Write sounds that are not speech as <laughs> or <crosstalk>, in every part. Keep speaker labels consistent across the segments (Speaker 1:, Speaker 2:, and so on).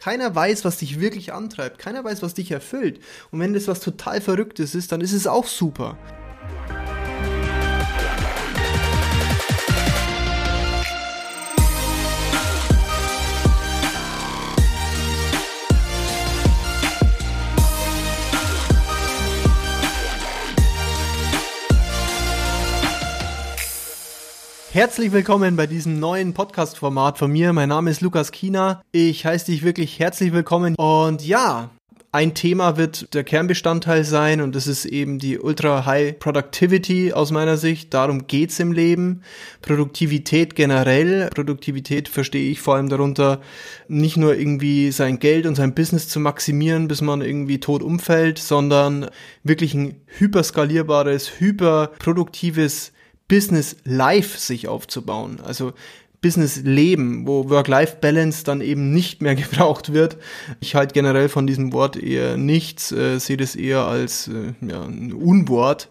Speaker 1: Keiner weiß, was dich wirklich antreibt. Keiner weiß, was dich erfüllt. Und wenn das was total Verrücktes ist, dann ist es auch super. Herzlich willkommen bei diesem neuen Podcast-Format von mir. Mein Name ist Lukas Kina. Ich heiße dich wirklich herzlich willkommen. Und ja, ein Thema wird der Kernbestandteil sein und das ist eben die Ultra High Productivity aus meiner Sicht. Darum geht's im Leben. Produktivität generell. Produktivität verstehe ich vor allem darunter, nicht nur irgendwie sein Geld und sein Business zu maximieren, bis man irgendwie tot umfällt, sondern wirklich ein hyperskalierbares, hyperproduktives Business Life sich aufzubauen. Also Business Leben, wo Work-Life-Balance dann eben nicht mehr <laughs> gebraucht wird. Ich halte generell von diesem Wort eher nichts, äh, sehe das eher als äh, ja, ein Unwort.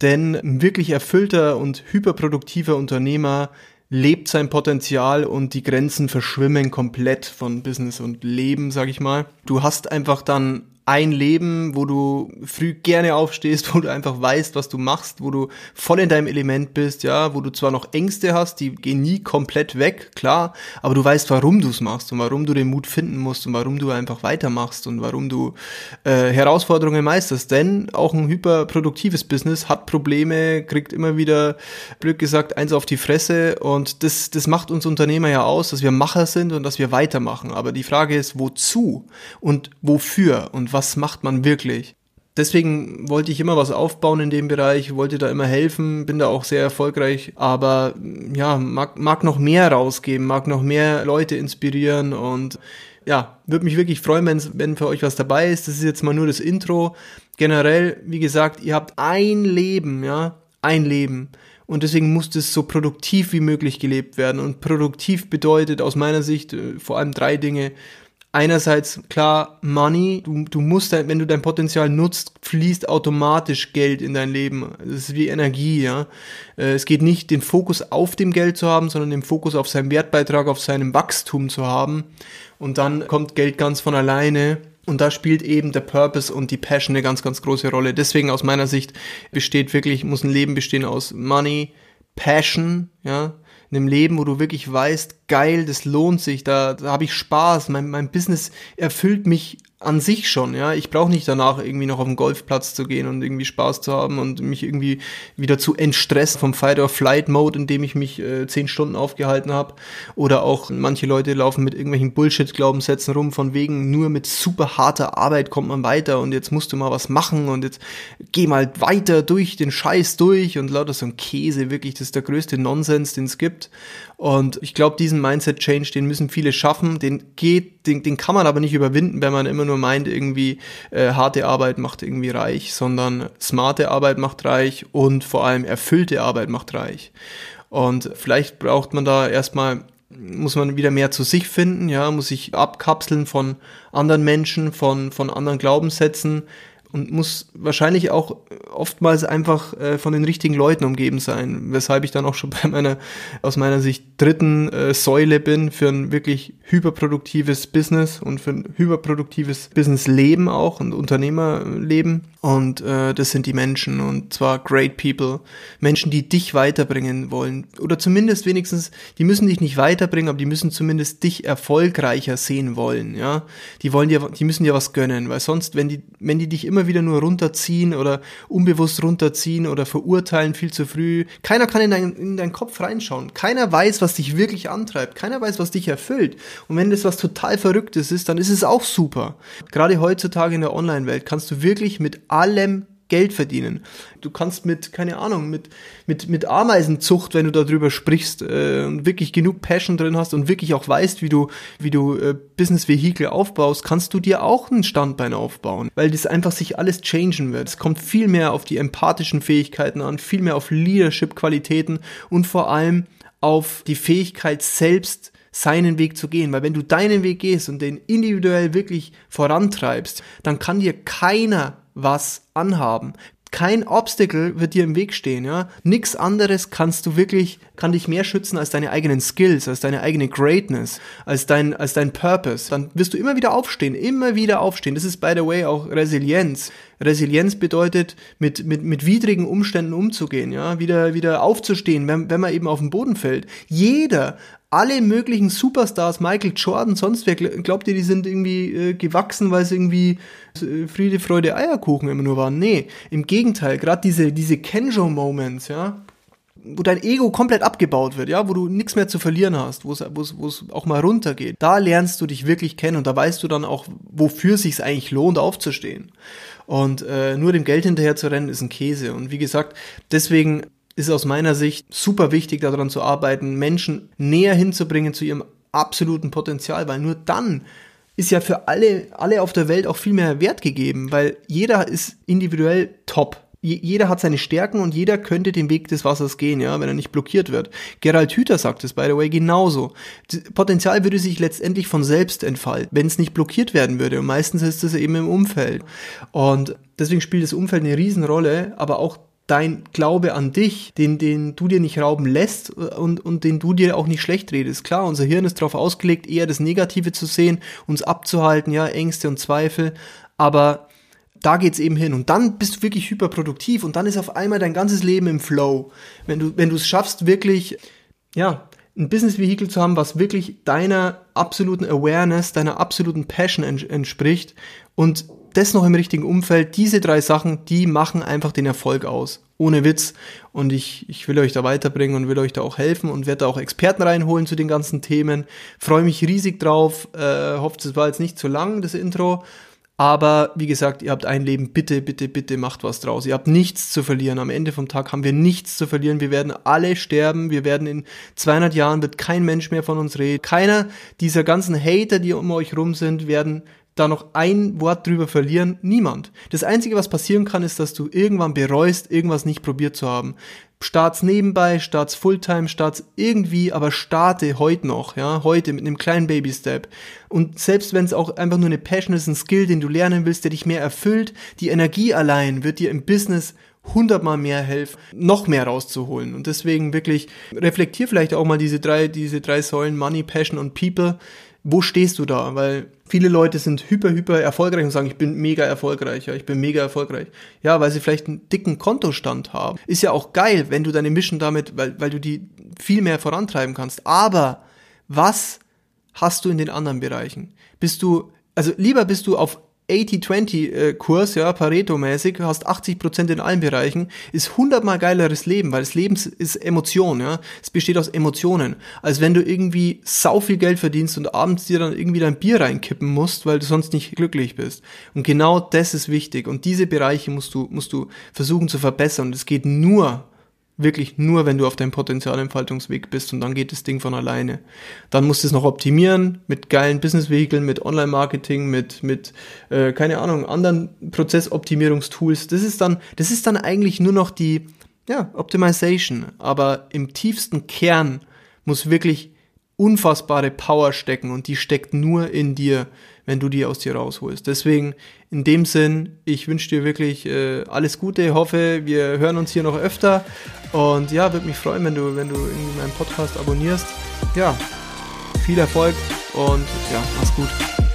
Speaker 1: Denn ein wirklich erfüllter und hyperproduktiver Unternehmer lebt sein Potenzial und die Grenzen verschwimmen komplett von Business und Leben, sag ich mal. Du hast einfach dann ein Leben, wo du früh gerne aufstehst, <laughs> wo du einfach weißt, was du machst, wo du voll in deinem Element bist, ja, wo du zwar noch Ängste hast, die gehen nie komplett weg, klar, aber du weißt, warum du es machst und warum du den Mut finden musst und warum du einfach weitermachst und warum du äh, Herausforderungen meisterst. Denn auch ein hyperproduktives Business hat Probleme, kriegt immer wieder, blöd gesagt, eins auf die Fresse und das, das macht uns Unternehmer ja aus, dass wir Macher sind und dass wir weitermachen. Aber die Frage ist, wozu und wofür und was was macht man wirklich. Deswegen wollte ich immer was aufbauen in dem Bereich, wollte da immer helfen, bin da auch sehr erfolgreich, aber ja, mag, mag noch mehr rausgeben, mag noch mehr Leute inspirieren und ja, würde mich wirklich freuen, wenn, wenn für euch was dabei ist. Das ist jetzt mal nur das Intro. Generell, wie gesagt, ihr habt ein Leben, ja, ein Leben. Und deswegen muss das so produktiv wie möglich gelebt werden. Und produktiv bedeutet aus meiner Sicht äh, vor allem drei Dinge einerseits klar Money, du, du musst, wenn du dein Potenzial nutzt, fließt automatisch Geld in dein Leben. Das ist wie Energie, ja. Äh, es geht nicht, den Fokus auf dem Geld zu haben, sondern den Fokus auf seinen Wertbeitrag, auf seinem Wachstum zu haben. Und dann kommt Geld ganz von alleine. Und da spielt eben der Purpose und die Passion eine ganz, ganz große Rolle. Deswegen aus meiner Sicht besteht wirklich, muss ein Leben bestehen aus Money, Passion, ja, einem Leben, wo du wirklich weißt, geil, das lohnt sich, da, da habe ich Spaß, mein, mein Business erfüllt mich an sich schon, ja. Ich brauche nicht danach irgendwie noch auf den Golfplatz zu gehen und irgendwie Spaß zu haben und mich irgendwie wieder zu entstressen vom Fight-or-Flight-Mode, in dem ich mich äh, zehn Stunden aufgehalten habe. Oder auch manche Leute laufen mit irgendwelchen Bullshit-Glaubenssätzen rum, von wegen nur mit super harter Arbeit kommt man weiter und jetzt musst du mal was machen und jetzt geh mal weiter durch den Scheiß durch und lauter so ein Käse, wirklich, das ist der größte Nonsens, den es gibt. Und ich glaube, diesen Mindset-Change, den müssen viele schaffen, den geht, den, den kann man aber nicht überwinden, wenn man immer nur meint, irgendwie äh, harte Arbeit macht irgendwie reich, sondern smarte Arbeit macht reich und vor allem erfüllte Arbeit macht reich. Und vielleicht braucht man da erstmal muss man wieder mehr zu sich finden, ja, muss sich abkapseln von anderen Menschen, von, von anderen Glaubenssätzen, und muss wahrscheinlich auch oftmals einfach äh, von den richtigen Leuten umgeben sein, weshalb ich dann auch schon <laughs> bei meiner aus meiner Sicht dritten äh, Säule bin für ein wirklich hyperproduktives Business und für ein hyperproduktives Businessleben auch und Unternehmerleben. Und äh, das sind die Menschen und zwar great people, Menschen, die dich weiterbringen wollen. Oder zumindest wenigstens, die müssen dich nicht weiterbringen, aber die müssen zumindest dich erfolgreicher sehen wollen, ja? Die wollen dir die müssen dir was gönnen, weil sonst wenn die wenn die dich immer immer wieder nur runterziehen oder unbewusst runterziehen oder verurteilen viel zu früh. Keiner kann in, dein, in deinen Kopf reinschauen. Keiner weiß, was dich wirklich antreibt. Keiner weiß, was dich erfüllt. Und wenn das was total Verrücktes ist, dann ist es auch super. Gerade heutzutage in der Online-Welt kannst du wirklich mit allem Geld verdienen. Du kannst mit, keine Ahnung, mit, mit, mit Ameisenzucht, wenn du darüber sprichst, äh, und wirklich genug Passion drin hast und wirklich auch weißt, wie du, wie du äh, Business-Vehikel aufbaust, kannst du dir auch ein Standbein aufbauen, weil das einfach sich alles changen wird. Es kommt viel mehr auf die empathischen Fähigkeiten an, viel mehr auf Leadership-Qualitäten und vor allem auf die Fähigkeit selbst, seinen Weg zu gehen. Weil wenn du deinen Weg gehst und den individuell wirklich vorantreibst, dann kann dir keiner was anhaben. kein Obstacle wird dir im Weg stehen, ja. Nix anderes kannst du wirklich, kann dich mehr schützen als deine eigenen Skills, als deine eigene Greatness, als dein, als dein Purpose. Dann wirst du immer wieder aufstehen, immer wieder aufstehen. Das ist by the way auch Resilienz. Resilienz bedeutet, mit, mit, mit widrigen Umständen umzugehen, ja, wieder, wieder aufzustehen, wenn, wenn man eben auf den Boden fällt. Jeder, alle möglichen Superstars, Michael Jordan, sonst wer, glaubt ihr, die sind irgendwie äh, gewachsen, weil sie irgendwie äh, Friede, Freude, Eierkuchen immer nur waren? Nee, im Gegenteil, gerade diese, diese Kenjo-Moments, ja, wo dein Ego komplett abgebaut wird, ja, wo du nichts mehr zu verlieren hast, wo es es auch mal runtergeht. Da lernst du dich wirklich kennen und da weißt du dann auch, wofür sich eigentlich lohnt, aufzustehen. Und äh, nur dem Geld hinterher zu rennen, ist ein Käse. Und wie gesagt, deswegen ist aus meiner Sicht super wichtig, daran zu arbeiten, Menschen näher hinzubringen zu ihrem absoluten Potenzial, weil nur dann ist ja für alle, alle auf der Welt auch viel mehr Wert gegeben, weil jeder ist individuell top. Jeder hat seine Stärken und jeder könnte den Weg des Wassers gehen, ja, wenn er nicht blockiert wird. Gerald Hüther sagt es, by the way, genauso. Potenzial würde sich letztendlich von selbst entfalten, wenn es nicht blockiert werden würde. Und meistens ist es eben im Umfeld. Und deswegen spielt das Umfeld eine Riesenrolle, aber auch dein Glaube an dich, den, den du dir nicht rauben lässt und, und den du dir auch nicht schlecht redest. Klar, unser Hirn ist darauf ausgelegt, eher das Negative zu sehen, uns abzuhalten, ja, Ängste und Zweifel, aber da geht's eben hin und dann bist du wirklich hyperproduktiv und dann ist auf einmal dein ganzes Leben im Flow. Wenn du wenn du es schaffst wirklich ja, ein Business Vehicle zu haben, was wirklich deiner absoluten Awareness, deiner absoluten Passion entspricht und das noch im richtigen Umfeld, diese drei Sachen, die machen einfach den Erfolg aus. Ohne Witz. Und ich, ich will euch da weiterbringen und will euch da auch helfen und werde da auch Experten reinholen zu den ganzen Themen. Freue mich riesig drauf. Äh, hofft, es war jetzt nicht zu lang, das Intro. Aber wie gesagt, ihr habt ein Leben, bitte, bitte, bitte macht was draus. Ihr habt nichts zu verlieren. Am Ende vom Tag haben wir nichts zu verlieren. Wir werden alle sterben. Wir werden in 200 Jahren wird kein Mensch mehr von uns reden. Keiner dieser ganzen Hater, die um euch rum sind, werden da noch ein Wort drüber verlieren? Niemand. Das Einzige, was passieren kann, ist, dass du irgendwann bereust, irgendwas nicht probiert zu haben. Starts nebenbei, starts Fulltime, starts irgendwie, aber starte heute noch, ja, heute mit einem kleinen Baby-Step. Und selbst wenn es auch einfach nur eine Passion ist, ein Skill, den du lernen willst, der dich mehr erfüllt, die Energie allein wird dir im Business hundertmal mehr helfen, noch mehr rauszuholen. Und deswegen wirklich reflektier vielleicht auch mal diese drei, diese drei Säulen Money, Passion und People wo stehst du da? Weil viele Leute sind hyper, hyper erfolgreich und sagen, ich bin mega erfolgreich, ja, ich bin mega erfolgreich. Ja, weil sie vielleicht einen dicken Kontostand haben. Ist ja auch geil, wenn du deine Mission damit, weil, weil du die viel mehr vorantreiben kannst. Aber was hast du in den anderen Bereichen? Bist du, also lieber bist du auf 80-20-Kurs, ja, Pareto-mäßig, hast 80% in allen Bereichen, ist hundertmal geileres Leben, weil das Leben ist Emotion, ja. Es besteht aus Emotionen. Als wenn du irgendwie sau viel Geld verdienst und abends dir dann irgendwie dein Bier reinkippen musst, weil du sonst nicht glücklich bist. Und genau das ist wichtig. Und diese Bereiche musst du, musst du versuchen zu verbessern. Und es geht nur, wirklich nur, wenn du auf deinem Potenzialentfaltungsweg bist und dann geht das Ding von alleine. Dann musst du es noch optimieren mit geilen Business-Vehikeln, mit Online-Marketing, mit, mit äh, keine Ahnung, anderen Prozessoptimierungstools. Das ist dann, das ist dann eigentlich nur noch die, ja, Optimization. Aber im tiefsten Kern muss wirklich unfassbare Power stecken und die steckt nur in dir, wenn du die aus dir rausholst. Deswegen in dem Sinn, ich wünsche dir wirklich äh, alles Gute, hoffe, wir hören uns hier noch öfter und ja, würde mich freuen, wenn du, wenn du irgendwie meinen Podcast abonnierst. Ja, viel Erfolg und ja, mach's gut.